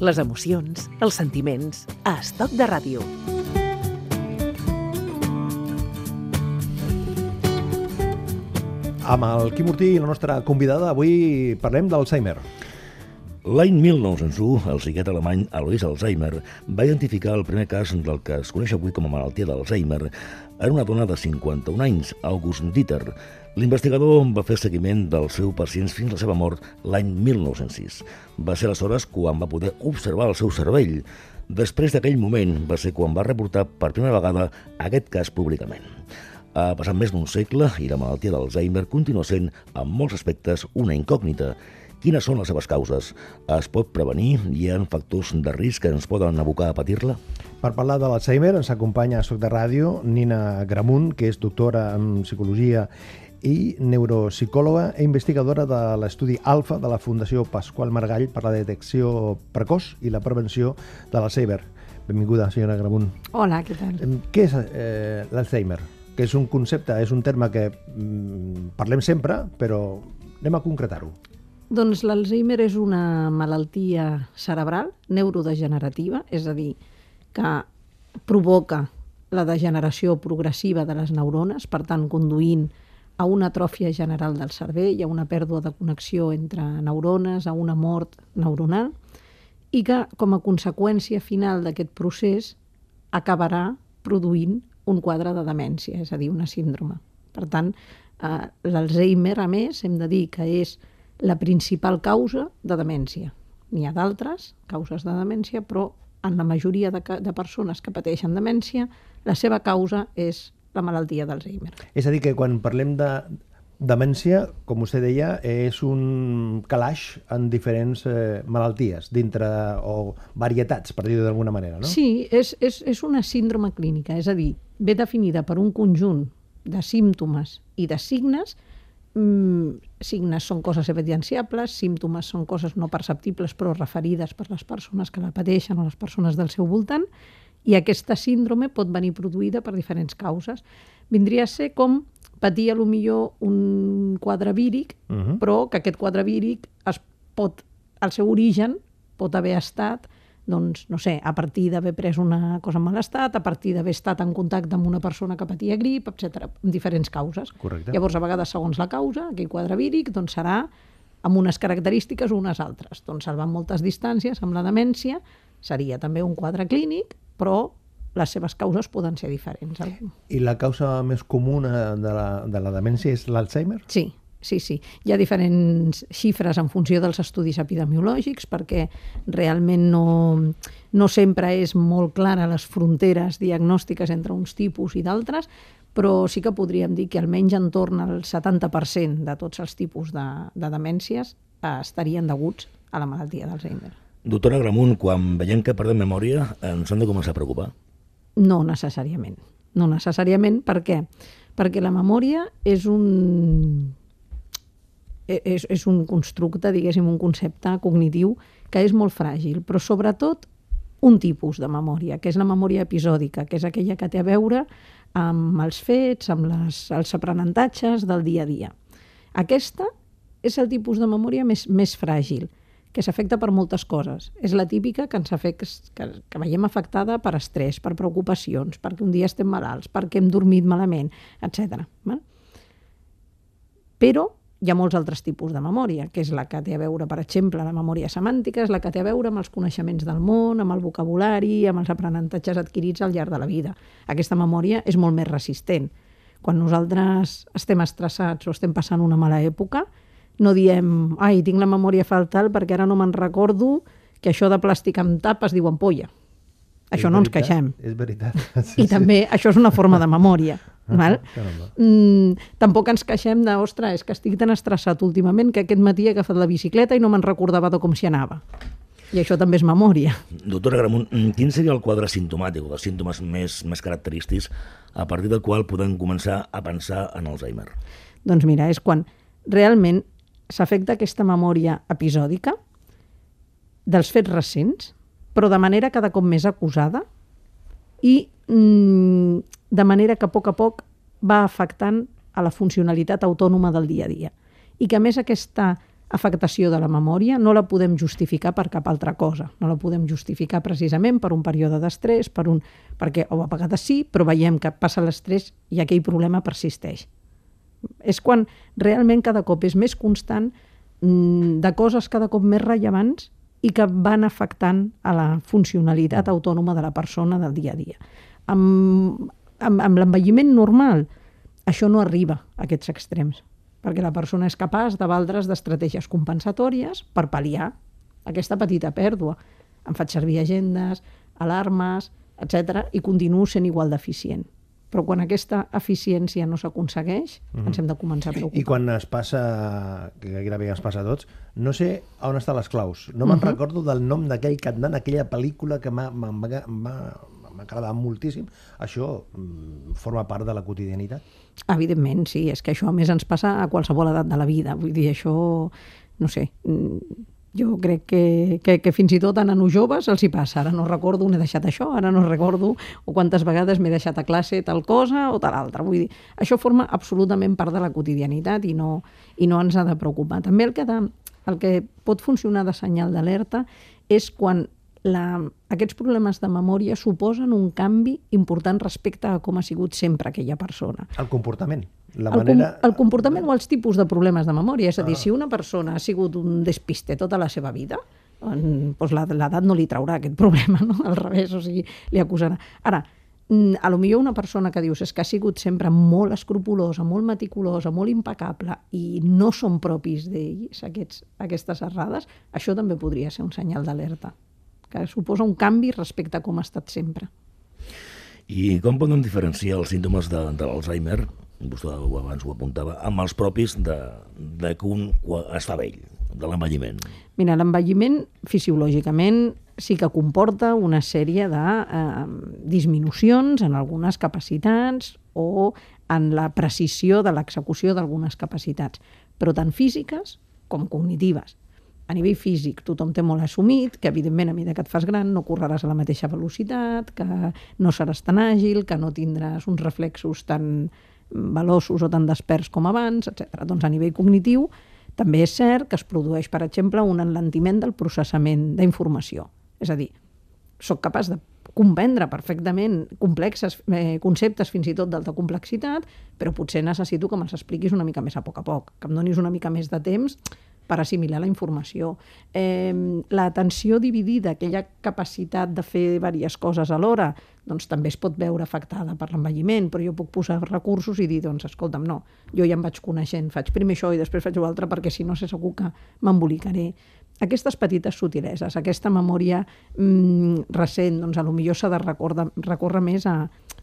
les emocions, els sentiments, a Estoc de Ràdio. Amb el Quim Ortí, la nostra convidada, avui parlem d'Alzheimer. L'any 1901, el psiquiat alemany Alois Alzheimer va identificar el primer cas del que es coneix avui com a malaltia d'Alzheimer en una dona de 51 anys, August Dieter. L'investigador va fer seguiment dels seus pacients fins a la seva mort l'any 1906. Va ser aleshores quan va poder observar el seu cervell. Després d'aquell moment va ser quan va reportar per primera vegada aquest cas públicament. Ha passat més d'un segle i la malaltia d'Alzheimer continua sent, en molts aspectes, una incògnita. Quines són les seves causes? Es pot prevenir? Hi ha factors de risc que ens poden abocar a patir-la? Per parlar de l'Alzheimer ens acompanya a Soc de Ràdio Nina Gramunt, que és doctora en Psicologia i neuropsicòloga i investigadora de l'estudi Alfa de la Fundació Pasqual Margall per la detecció precoç i la prevenció de l'Alzheimer. Benvinguda, senyora Gramunt. Hola, què tal? Què és eh, l'Alzheimer? Que és un concepte, és un terme que mm, parlem sempre, però anem a concretar-ho. Doncs l'Alzheimer és una malaltia cerebral neurodegenerativa, és a dir, que provoca la degeneració progressiva de les neurones, per tant, conduint a una atròfia general del cervell, a una pèrdua de connexió entre neurones, a una mort neuronal, i que, com a conseqüència final d'aquest procés, acabarà produint un quadre de demència, és a dir, una síndrome. Per tant, eh, l'Alzheimer, a més, hem de dir que és la principal causa de demència. N'hi ha d'altres causes de demència, però en la majoria de, de persones que pateixen demència, la seva causa és la malaltia d'Alzheimer. És a dir, que quan parlem de demència, com vostè deia, és un calaix en diferents eh, malalties, dintre o varietats, per dir-ho d'alguna manera, no? Sí, és, és, és una síndrome clínica, és a dir, ve definida per un conjunt de símptomes i de signes. Mm, signes són coses evidenciables, símptomes són coses no perceptibles però referides per les persones que la pateixen o les persones del seu voltant, i aquesta síndrome pot venir produïda per diferents causes. Vindria a ser com patir a lo millor un quadre víric, Uh -huh. però que aquest quadre víric es pot, el seu origen pot haver estat doncs, no sé, a partir d'haver pres una cosa en mal estat, a partir d'haver estat en contacte amb una persona que patia grip, etc, amb diferents causes. Correcte. Llavors, a vegades, segons la causa, aquell quadre víric doncs, serà amb unes característiques o unes altres. Doncs salvant moltes distàncies amb la demència seria també un quadre clínic, però les seves causes poden ser diferents. I la causa més comuna de la, de la demència és l'Alzheimer? Sí, sí, sí. Hi ha diferents xifres en funció dels estudis epidemiològics perquè realment no, no sempre és molt clara les fronteres diagnòstiques entre uns tipus i d'altres, però sí que podríem dir que almenys entorn al 70% de tots els tipus de, de demències eh, estarien deguts a la malaltia d'Alzheimer. Doctora Gramunt, quan veiem que perdem memòria, ens hem de començar a preocupar. No necessàriament. No necessàriament, per què? Perquè la memòria és un és, és un constructe, diguéssim, un concepte cognitiu que és molt fràgil, però sobretot un tipus de memòria, que és la memòria episòdica, que és aquella que té a veure amb els fets, amb les, els aprenentatges del dia a dia. Aquesta és el tipus de memòria més, més fràgil, que s'afecta per moltes coses. És la típica que ens afecta, que, que veiem afectada per estrès, per preocupacions, perquè un dia estem malalts, perquè hem dormit malament, etc. Però hi ha molts altres tipus de memòria, que és la que té a veure, per exemple, la memòria semàntica, és la que té a veure amb els coneixements del món, amb el vocabulari, amb els aprenentatges adquirits al llarg de la vida. Aquesta memòria és molt més resistent. Quan nosaltres estem estressats o estem passant una mala època, no diem, ai, tinc la memòria fatal perquè ara no me'n recordo que això de plàstic amb tap es diu ampolla. Això És no ens veritat, queixem. És veritat. I també això és una forma de memòria. Val? Mm, tampoc ens queixem de, ostres, és que estic tan estressat últimament que aquest matí he agafat la bicicleta i no me'n recordava de com s'hi anava. I això també és memòria. Doctora Gramunt, mm, quin seria el quadre simptomàtic o els símptomes més, més característics a partir del qual podem començar a pensar en Alzheimer? Doncs mira, és quan realment s'afecta aquesta memòria episòdica dels fets recents, però de manera cada cop més acusada i mm, de manera que a poc a poc va afectant a la funcionalitat autònoma del dia a dia. I que a més aquesta afectació de la memòria no la podem justificar per cap altra cosa. No la podem justificar precisament per un període d'estrès, per un... perquè o a vegades sí, però veiem que passa l'estrès i aquell problema persisteix. És quan realment cada cop és més constant mm, de coses cada cop més rellevants i que van afectant a la funcionalitat autònoma de la persona del dia a dia. Amb, amb, amb l'envelliment normal, això no arriba a aquests extrems perquè la persona és capaç de valdre's d'estratègies compensatòries per pal·liar aquesta petita pèrdua. Em faig servir agendes, alarmes, etc i continuo sent igual d'eficient. Però quan aquesta eficiència no s'aconsegueix, mm -hmm. ens hem de començar a preocupar. I quan es passa, que gairebé ens passa a tots, no sé on estan les claus. No me'n mm -hmm. recordo del nom d'aquell cantant, aquella pel·lícula que m'ha m'ha agradat moltíssim. Això mm, forma part de la quotidianitat? Evidentment, sí. És que això a més ens passa a qualsevol edat de la vida. Vull dir, això, no sé, mm, jo crec que, que, que fins i tot a nanos joves els hi passa. Ara no recordo on he deixat això, ara no recordo o quantes vegades m'he deixat a classe tal cosa o tal altra. Vull dir, això forma absolutament part de la quotidianitat i no, i no ens ha de preocupar. També el que, de, el que pot funcionar de senyal d'alerta és quan la, aquests problemes de memòria suposen un canvi important respecte a com ha sigut sempre aquella persona. El comportament. La el, manera... com, el comportament o els tipus de problemes de memòria. És a dir, ah. si una persona ha sigut un despiste tota la seva vida, doncs l'edat no li traurà aquest problema, no? al revés, o sigui, li acusarà. Ara, mm, a lo millor una persona que dius és que ha sigut sempre molt escrupulosa, molt meticulosa, molt impecable i no són propis d'ells aquests, aquestes errades, això també podria ser un senyal d'alerta que suposa un canvi respecte a com ha estat sempre. I com poden diferenciar els símptomes de, de l'Alzheimer, vostè abans ho apuntava, amb els propis de, de que un està vell, de l'envelliment? Mira, l'envelliment fisiològicament sí que comporta una sèrie de eh, disminucions en algunes capacitats o en la precisió de l'execució d'algunes capacitats, però tant físiques com cognitives a nivell físic tothom té molt assumit que, evidentment, a mesura que et fas gran no correràs a la mateixa velocitat, que no seràs tan àgil, que no tindràs uns reflexos tan veloços o tan desperts com abans, etc. Doncs a nivell cognitiu també és cert que es produeix, per exemple, un enlentiment del processament d'informació. És a dir, sóc capaç de comprendre perfectament complexes eh, conceptes fins i tot d'alta complexitat, però potser necessito que me'ls expliquis una mica més a poc a poc, que em donis una mica més de temps per assimilar la informació. Eh, L'atenció dividida, aquella capacitat de fer diverses coses alhora, doncs també es pot veure afectada per l'envelliment, però jo puc posar recursos i dir, doncs, escolta'm, no, jo ja em vaig coneixent, faig primer això i després faig l'altre perquè si no sé segur que m'embolicaré. Aquestes petites sutileses, aquesta memòria mm, recent, doncs a lo millor s'ha de recordar, recórrer més a,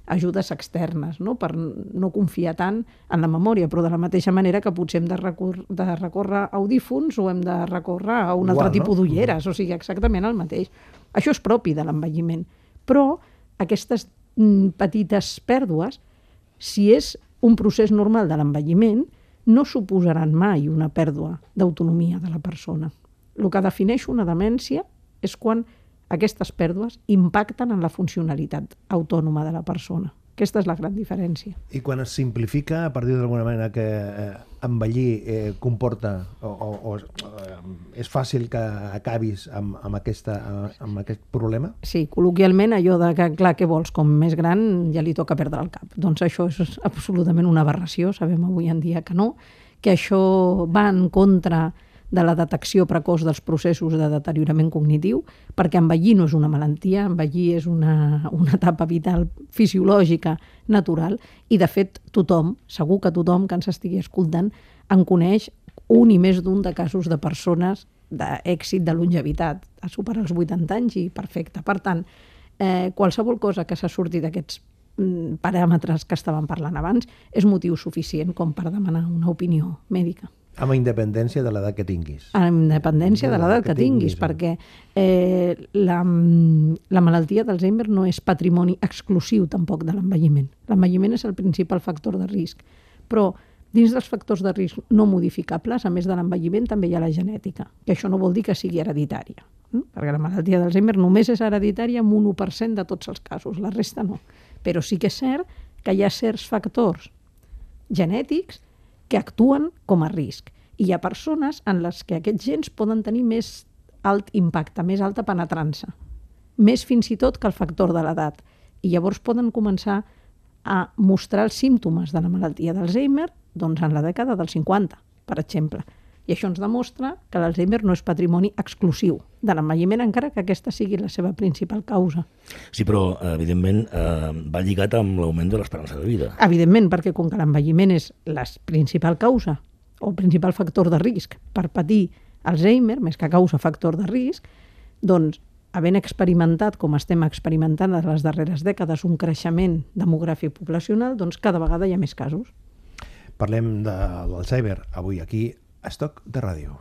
ajudes externes, no? per no confiar tant en la memòria, però de la mateixa manera que potser hem de, recórrer, de recórrer a audífons o hem de recórrer a un Igual, altre tipus no? d'ulleres, o sigui, exactament el mateix. Això és propi de l'envelliment. Però aquestes mm, petites pèrdues, si és un procés normal de l'envelliment, no suposaran mai una pèrdua d'autonomia de la persona. El que defineix una demència és quan aquestes pèrdues impacten en la funcionalitat autònoma de la persona. Aquesta és la gran diferència. I quan es simplifica, a partir d'alguna manera que eh, envellir eh, comporta o, o, o eh, és fàcil que acabis amb, amb, aquesta, amb aquest problema? Sí, col·loquialment allò de que, clar, què vols, com més gran ja li toca perdre el cap. Doncs això és absolutament una aberració, sabem avui en dia que no, que això va en contra de la detecció precoç dels processos de deteriorament cognitiu, perquè envellir no és una malaltia, envellir és una, una etapa vital fisiològica natural, i de fet tothom, segur que tothom que ens estigui escoltant, en coneix un i més d'un de casos de persones d'èxit de longevitat, a superar els 80 anys i perfecte. Per tant, eh, qualsevol cosa que s'ha sortit d'aquests mm, paràmetres que estàvem parlant abans és motiu suficient com per demanar una opinió mèdica. Amb independència de l'edat que tinguis. Amb independència de l'edat que, que tinguis, tinguis perquè eh, la, la malaltia d'Alzheimer no és patrimoni exclusiu tampoc de l'envelliment. L'envelliment és el principal factor de risc, però dins dels factors de risc no modificables, a més de l'envelliment, també hi ha la genètica, que això no vol dir que sigui hereditària, eh? perquè la malaltia d'Alzheimer només és hereditària en un 1% de tots els casos, la resta no. Però sí que és cert que hi ha certs factors genètics que actuen com a risc I hi ha persones en les que aquests gens poden tenir més alt impacte, més alta penetrança, més fins i tot que el factor de l'edat. I llavors poden començar a mostrar els símptomes de la malaltia d'Alzheimer doncs, en la dècada dels 50, per exemple. I això ens demostra que l'Alzheimer no és patrimoni exclusiu de l'envelliment, encara que aquesta sigui la seva principal causa. Sí, però, evidentment, eh, va lligat amb l'augment de l'esperança de vida. Evidentment, perquè com que l'envelliment és la principal causa o principal factor de risc per patir Alzheimer, més que causa factor de risc, doncs, havent experimentat, com estem experimentant en les darreres dècades, un creixement demogràfic poblacional, doncs cada vegada hi ha més casos. Parlem de l'Alzheimer avui aquí Estoc de Ràdio.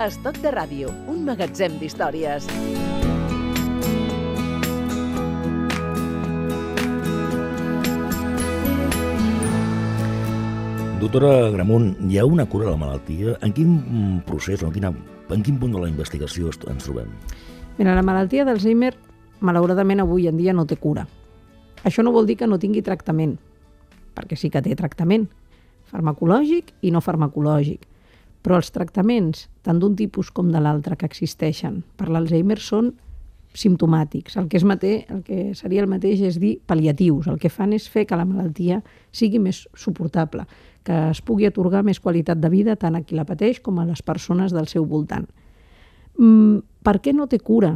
Estoc de Ràdio, un magatzem d'històries. Doctora Gramunt, hi ha una cura a la malaltia? En quin procés o en, quina, en quin punt de la investigació ens trobem? Mira, la malaltia d'Alzheimer, malauradament, avui en dia no té cura. Això no vol dir que no tingui tractament, perquè sí que té tractament, farmacològic i no farmacològic. Però els tractaments, tant d'un tipus com de l'altre que existeixen per l'Alzheimer, són simptomàtics. El que, és mate, el que seria el mateix és dir pal·liatius. El que fan és fer que la malaltia sigui més suportable, que es pugui atorgar més qualitat de vida tant a qui la pateix com a les persones del seu voltant. Mm, per què no té cura?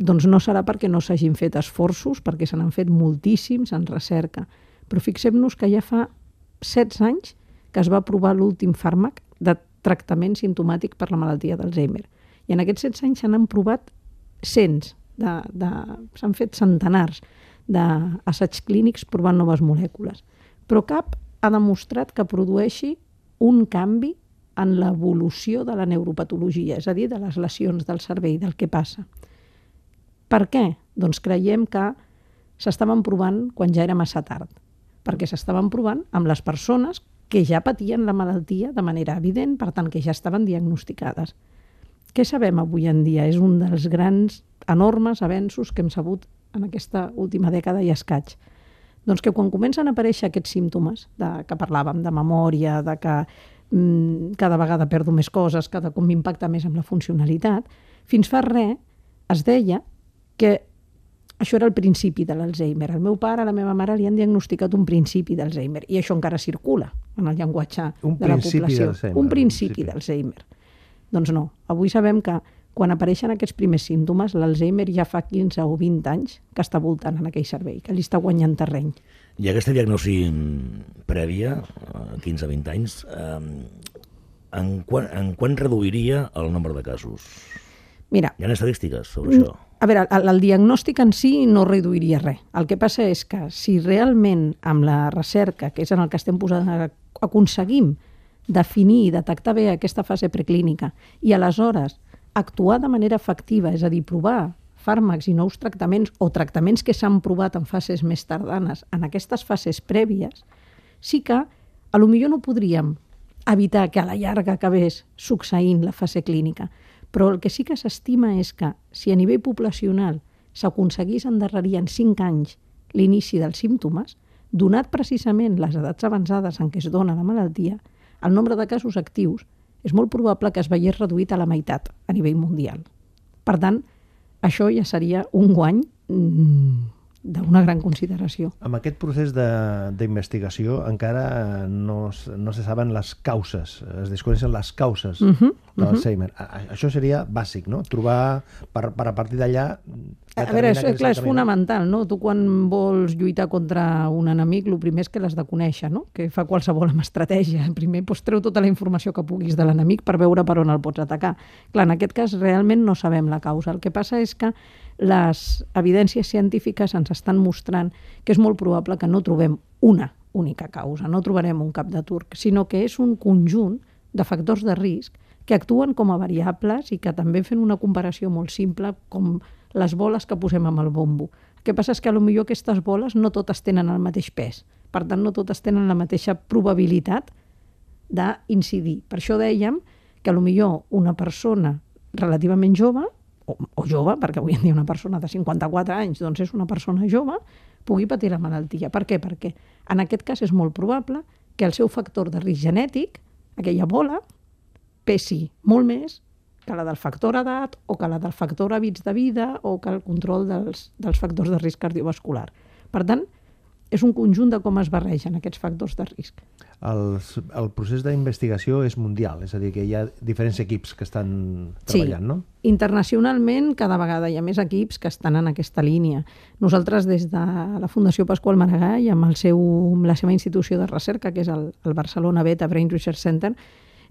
Doncs no serà perquè no s'hagin fet esforços, perquè se n'han fet moltíssims en recerca. Però fixem-nos que ja fa 16 anys que es va aprovar l'últim fàrmac de tractament simptomàtic per la malaltia d'Alzheimer. I en aquests 16 anys se n'han provat cents, de, de, s'han fet centenars d'assaigs clínics provant noves molècules. Però cap ha demostrat que produeixi un canvi en l'evolució de la neuropatologia, és a dir, de les lesions del cervell, del que passa. Per què? Doncs creiem que s'estaven provant quan ja era massa tard, perquè s'estaven provant amb les persones que ja patien la malaltia de manera evident, per tant, que ja estaven diagnosticades. Què sabem avui en dia? És un dels grans, enormes avenços que hem sabut en aquesta última dècada i escaig. Doncs que quan comencen a aparèixer aquests símptomes de, que parlàvem, de memòria, de que mm, cada vegada perdo més coses, cada com m'impacta més amb la funcionalitat, fins fa res es deia que això era el principi de l'Alzheimer. El meu pare, la meva mare li han diagnosticat un principi d'Alzheimer i això encara circula en el llenguatge un de la població. Un principi d'Alzheimer. Doncs no, avui sabem que quan apareixen aquests primers símptomes, l'Alzheimer ja fa 15 o 20 anys que està voltant en aquell cervell, que li està guanyant terreny. I aquesta diagnosi prèvia, 15-20 anys, eh, en, quan, en quan reduiria el nombre de casos? Mira, Hi ha estadístiques sobre això? A veure, el, el diagnòstic en si no reduiria res. El que passa és que si realment amb la recerca, que és en el que estem posant, aconseguim definir i detectar bé aquesta fase preclínica i aleshores actuar de manera efectiva, és a dir, provar fàrmacs i nous tractaments o tractaments que s'han provat en fases més tardanes, en aquestes fases prèvies, sí que a lo millor no podríem evitar que a la llarga acabés succeint la fase clínica, però el que sí que s'estima és que si a nivell poblacional s'aconseguís endarrerir en 5 anys l'inici dels símptomes, donat precisament les edats avançades en què es dona la malaltia, el nombre de casos actius és molt probable que es veiés reduït a la meitat a nivell mundial. Per tant, això ja seria un guany mm, d'una gran consideració. Amb aquest procés d'investigació encara no, no se saben les causes, es desconeixen les causes uh -huh, de l'Alzheimer. Uh -huh. Això seria bàsic, no? Trobar, per, per a partir d'allà... A veure, és, clar, és fonamental, no? Tu quan vols lluitar contra un enemic, el primer és que l'has de conèixer, no? Que fa qualsevol amb estratègia. Primer doncs, treu tota la informació que puguis de l'enemic per veure per on el pots atacar. Clar, en aquest cas realment no sabem la causa. El que passa és que les evidències científiques ens estan mostrant que és molt probable que no trobem una única causa, no trobarem un cap de turc, sinó que és un conjunt de factors de risc que actuen com a variables i que també fent una comparació molt simple com les boles que posem amb el bombo. El que passa és que potser aquestes boles no totes tenen el mateix pes, per tant no totes tenen la mateixa probabilitat d'incidir. Per això dèiem que potser una persona relativament jove, o, o jove, perquè avui en dia una persona de 54 anys doncs és una persona jove, pugui patir la malaltia. Per què? Perquè en aquest cas és molt probable que el seu factor de risc genètic, aquella bola, pesi molt més que la del factor edat o que la del factor hàbits de vida o que el control dels, dels factors de risc cardiovascular. Per tant, és un conjunt de com es barregen aquests factors de risc. El, el procés d'investigació és mundial, és a dir, que hi ha diferents equips que estan treballant, sí. no? Internacionalment, cada vegada hi ha més equips que estan en aquesta línia. Nosaltres, des de la Fundació Pasqual Maragall, amb el seu, la seva institució de recerca, que és el, el Barcelona Beta Brain Research Center,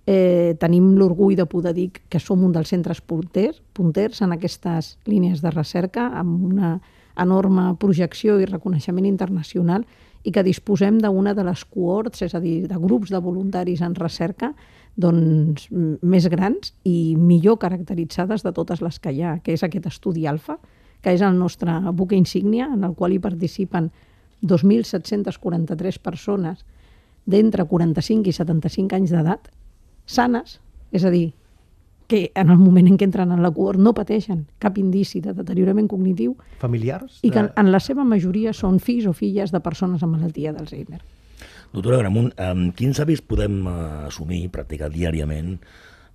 eh, tenim l'orgull de poder dir que som un dels centres punters, punters en aquestes línies de recerca, amb una enorme projecció i reconeixement internacional i que disposem d'una de les cohorts, és a dir, de grups de voluntaris en recerca doncs, més grans i millor caracteritzades de totes les que hi ha, que és aquest estudi alfa, que és el nostre buque insígnia, en el qual hi participen 2.743 persones d'entre 45 i 75 anys d'edat, sanes, és a dir, que en el moment en què entren en la cohort no pateixen cap indici de deteriorament cognitiu. Familiars? I que en, en la seva majoria són fills o filles de persones amb malaltia d'Alzheimer. Doctora Gramunt, amb quins hàbits podem uh, assumir, practicar diàriament,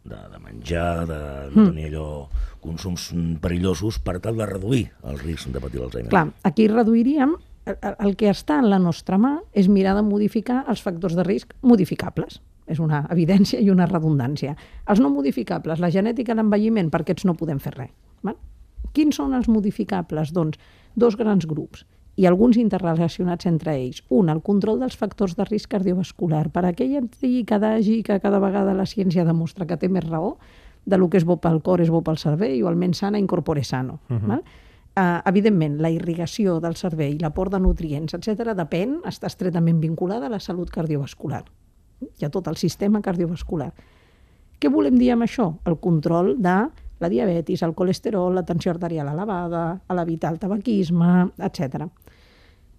de, de menjar, de no mm. tenir allò, consums perillosos, per tal de reduir el risc de patir l'Alzheimer? Clar, aquí reduiríem el, el que està en la nostra mà és mirar de modificar els factors de risc modificables és una evidència i una redundància. Els no modificables, la genètica, l'envelliment, per aquests no podem fer res. Val? Quins són els modificables? Doncs dos grans grups i alguns interrelacionats entre ells. Un, el control dels factors de risc cardiovascular. Per aquell que hagi que cada vegada la ciència demostra que té més raó, de lo que és bo pel cor és bo pel cervell, o almenys sana incorpore sano. Uh -huh. val? Uh, evidentment, la irrigació del cervell, l'aport de nutrients, etc depèn, està estretament vinculada a la salut cardiovascular hi ha tot el sistema cardiovascular. Què volem dir amb això? El control de la diabetis, el colesterol, la tensió arterial elevada, l'evitar el tabaquisme, etc.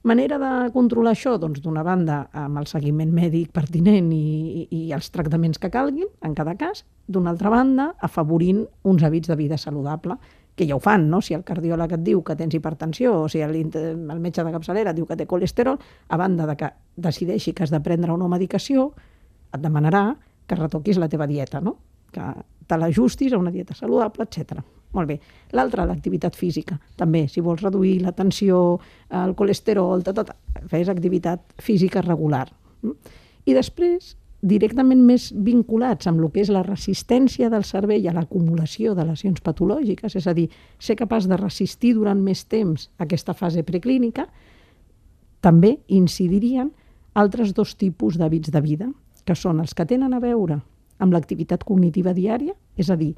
Manera de controlar això? Doncs d'una banda amb el seguiment mèdic pertinent i, i, i els tractaments que calguin, en cada cas, d'una altra banda afavorint uns hàbits de vida saludable, que ja ho fan, no? Si el cardiòleg et diu que tens hipertensió o si el, el metge de capçalera et diu que té colesterol, a banda de que decideixi que has de prendre una medicació, et demanarà que retoquis la teva dieta, no? que te l'ajustis a una dieta saludable, etc. Molt bé. L'altra, l'activitat física. També, si vols reduir la tensió, el colesterol, tot, tot, fes activitat física regular. I després, directament més vinculats amb el que és la resistència del cervell a l'acumulació de lesions patològiques, és a dir, ser capaç de resistir durant més temps aquesta fase preclínica, també incidirien altres dos tipus d'hàbits de vida, que són els que tenen a veure amb l'activitat cognitiva diària, és a dir,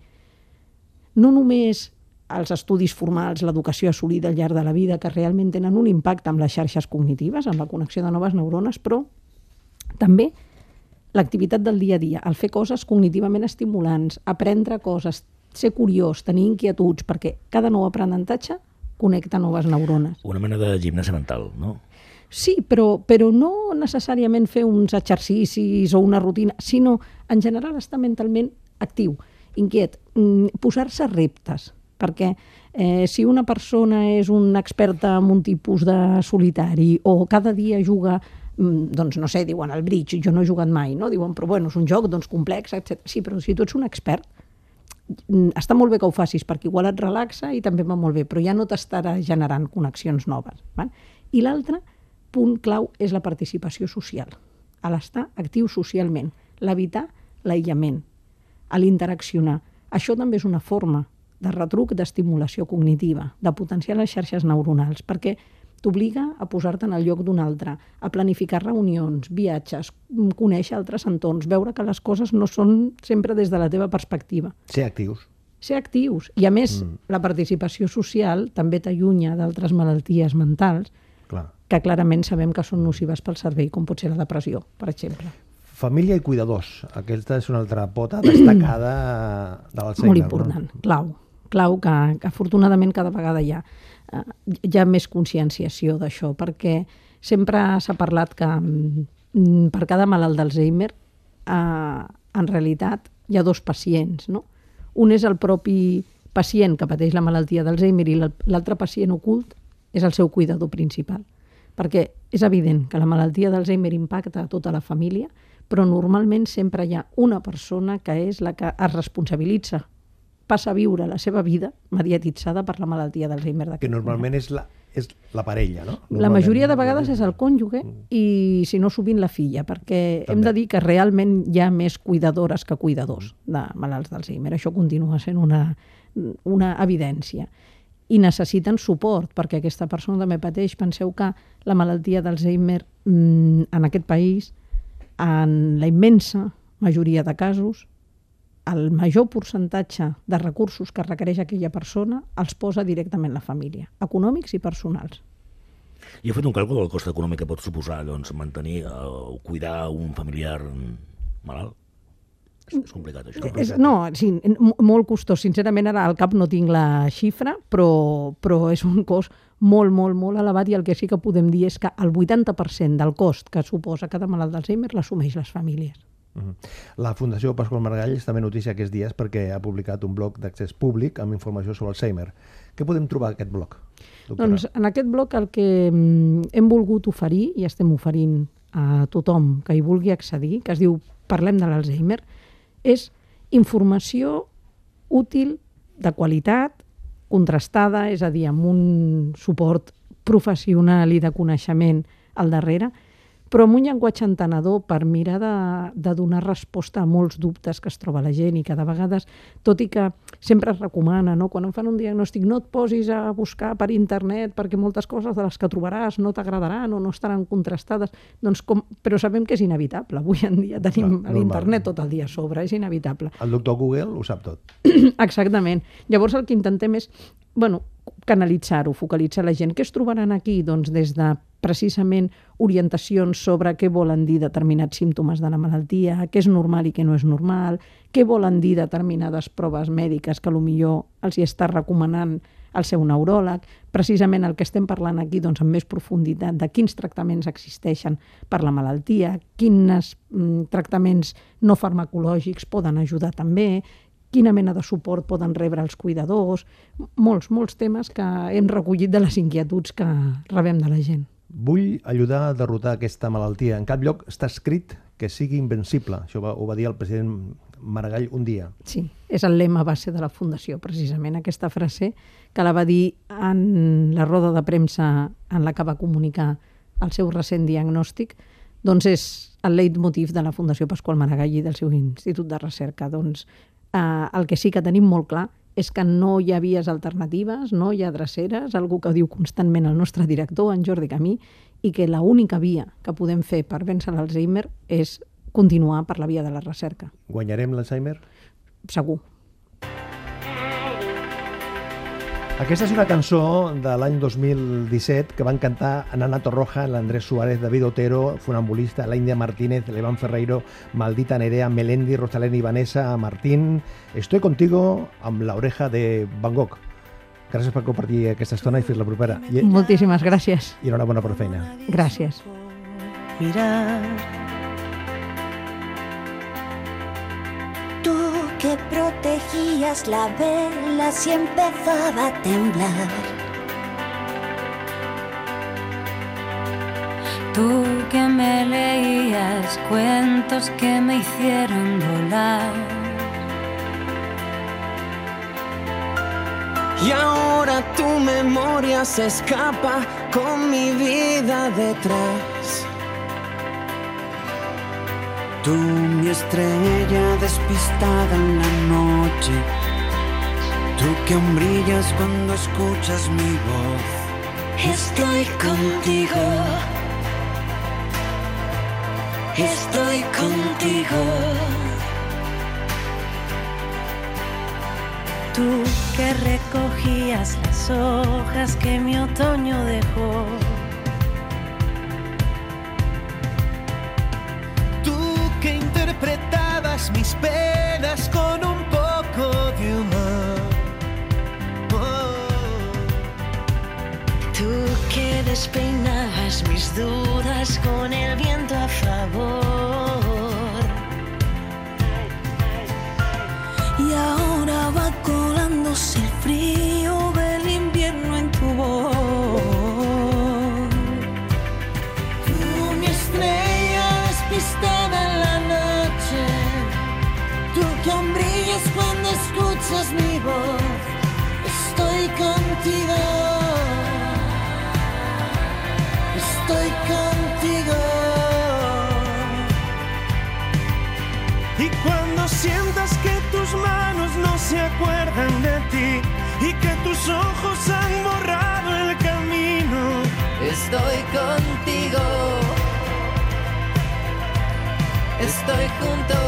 no només els estudis formals, l'educació assolida al llarg de la vida, que realment tenen un impacte amb les xarxes cognitives, amb la connexió de noves neurones, però també l'activitat del dia a dia, el fer coses cognitivament estimulants, aprendre coses, ser curiós, tenir inquietuds, perquè cada nou aprenentatge connecta noves neurones. Una mena de gimnàsia mental, no? Sí, però, però no necessàriament fer uns exercicis o una rutina, sinó en general estar mentalment actiu, inquiet, mm, posar-se reptes, perquè eh, si una persona és una experta en un tipus de solitari o cada dia juga doncs no sé, diuen el bridge, jo no he jugat mai, no? Diuen, però bueno, és un joc doncs, complex, etc. Sí, però si tu ets un expert, mm, està molt bé que ho facis perquè igual et relaxa i també va molt bé, però ja no t'estarà generant connexions noves. Val? I l'altre, punt clau és la participació social, a l'estar actiu socialment, l'evitar l'aïllament, a l'interaccionar. Això també és una forma de retruc d'estimulació cognitiva, de potenciar les xarxes neuronals, perquè t'obliga a posar-te en el lloc d'un altre, a planificar reunions, viatges, conèixer altres entorns, veure que les coses no són sempre des de la teva perspectiva. Ser actius. Ser actius. I a més, mm. la participació social també t'allunya d'altres malalties mentals, Clar que clarament sabem que són nocives pel cervell, com pot ser la depressió, per exemple. Família i cuidadors. Aquesta és una altra pota destacada de l'Alzheimer. Molt important, no? clau. Clau que, que afortunadament cada vegada hi ha, eh, hi ha més conscienciació d'això, perquè sempre s'ha parlat que mm, per cada malalt d'Alzheimer eh, en realitat hi ha dos pacients, no? Un és el propi pacient que pateix la malaltia d'Alzheimer i l'altre pacient ocult és el seu cuidador principal. Perquè és evident que la malaltia d'Alzheimer impacta a tota la família, però normalment sempre hi ha una persona que és la que es responsabilitza passa a viure la seva vida mediatitzada per la malaltia d'Alzheimer. Que normalment és la, és la parella, no? La majoria de vegades és el cònjuge i, si no, sovint la filla, perquè També. hem de dir que realment hi ha més cuidadores que cuidadors de malalts d'Alzheimer. Això continua sent una, una evidència. I necessiten suport, perquè aquesta persona també pateix. Penseu que la malaltia d'Alzheimer mm, en aquest país, en la immensa majoria de casos, el major percentatge de recursos que requereix aquella persona els posa directament la família, econòmics i personals. I ha fet un càlcul del cost econòmic que pot suposar doncs, mantenir eh, o cuidar un familiar malalt? És complicat, això. És, no, sí, molt costós. Sincerament, ara al cap no tinc la xifra, però, però és un cost molt, molt, molt elevat i el que sí que podem dir és que el 80% del cost que suposa cada malalt d'Alzheimer l'assumeix les famílies. La Fundació Pasqual Margall està també notícia aquests dies perquè ha publicat un blog d'accés públic amb informació sobre Alzheimer. Què podem trobar en aquest blog? Doctora? Doncs en aquest blog el que mm, hem volgut oferir i estem oferint a tothom que hi vulgui accedir, que es diu Parlem de l'Alzheimer, és informació útil, de qualitat, contrastada, és a dir, amb un suport professional i de coneixement al darrere, però amb un llenguatge entenedor per mirar de, de donar resposta a molts dubtes que es troba la gent i que de vegades, tot i que sempre es recomana, no? quan em fan un diagnòstic no et posis a buscar per internet perquè moltes coses de les que trobaràs no t'agradaran o no estaran contrastades, doncs com... però sabem que és inevitable. Avui en dia tenim l'internet tot el dia a sobre, és inevitable. El doctor Google ho sap tot. Exactament. Llavors el que intentem és bueno, canalitzar-ho, focalitzar la gent. Què es trobaran aquí? Doncs des de precisament orientacions sobre què volen dir determinats símptomes de la malaltia, què és normal i què no és normal, què volen dir determinades proves mèdiques que millor els hi està recomanant el seu neuròleg, precisament el que estem parlant aquí doncs, amb més profunditat de quins tractaments existeixen per la malaltia, quins mm, tractaments no farmacològics poden ajudar també, quina mena de suport poden rebre els cuidadors, molts, molts temes que hem recollit de les inquietuds que rebem de la gent. Vull ajudar a derrotar aquesta malaltia. En cap lloc està escrit que sigui invencible. Això va, ho va dir el president Maragall un dia. Sí, és el lema base de la Fundació, precisament aquesta frase que la va dir en la roda de premsa en la que va comunicar el seu recent diagnòstic, doncs és el leitmotiv de la Fundació Pasqual Maragall i del seu Institut de Recerca. Doncs eh, el que sí que tenim molt clar és que no hi ha vies alternatives, no hi ha dreceres, algú que diu constantment el nostre director, en Jordi Camí, i que l'única via que podem fer per vèncer l'Alzheimer és continuar per la via de la recerca. Guanyarem l'Alzheimer? Segur. Aquesta és una cançó de l'any 2017 que van cantar Nana Torroja, l'Andrés Suárez, David Otero, Funambulista, la India Martínez, Levan Ferreiro, Maldita Nerea, Melendi, Rosalén i Vanessa, Martín. Estoy contigo amb la oreja de Van Gogh. Gràcies per compartir aquesta estona i fins la propera. I, Moltíssimes gràcies. I enhorabona per feina. Gràcies. Mirar protegías la vela si empezaba a temblar. Tú que me leías cuentos que me hicieron volar. Y ahora tu memoria se escapa con mi vida detrás. Tú, mi estrella despistada en la noche, tú que aún brillas cuando escuchas mi voz. Estoy contigo. Estoy contigo. Tú que recogías las hojas que mi otoño dejó mis penas con un poco de humor. Oh. Tú que despeinabas mis dudas con el viento a favor. Y ahora escuchas mi voz, estoy contigo. Estoy contigo. Y cuando sientas que tus manos no se acuerdan de ti y que tus ojos han borrado el camino, Estoy contigo. Estoy junto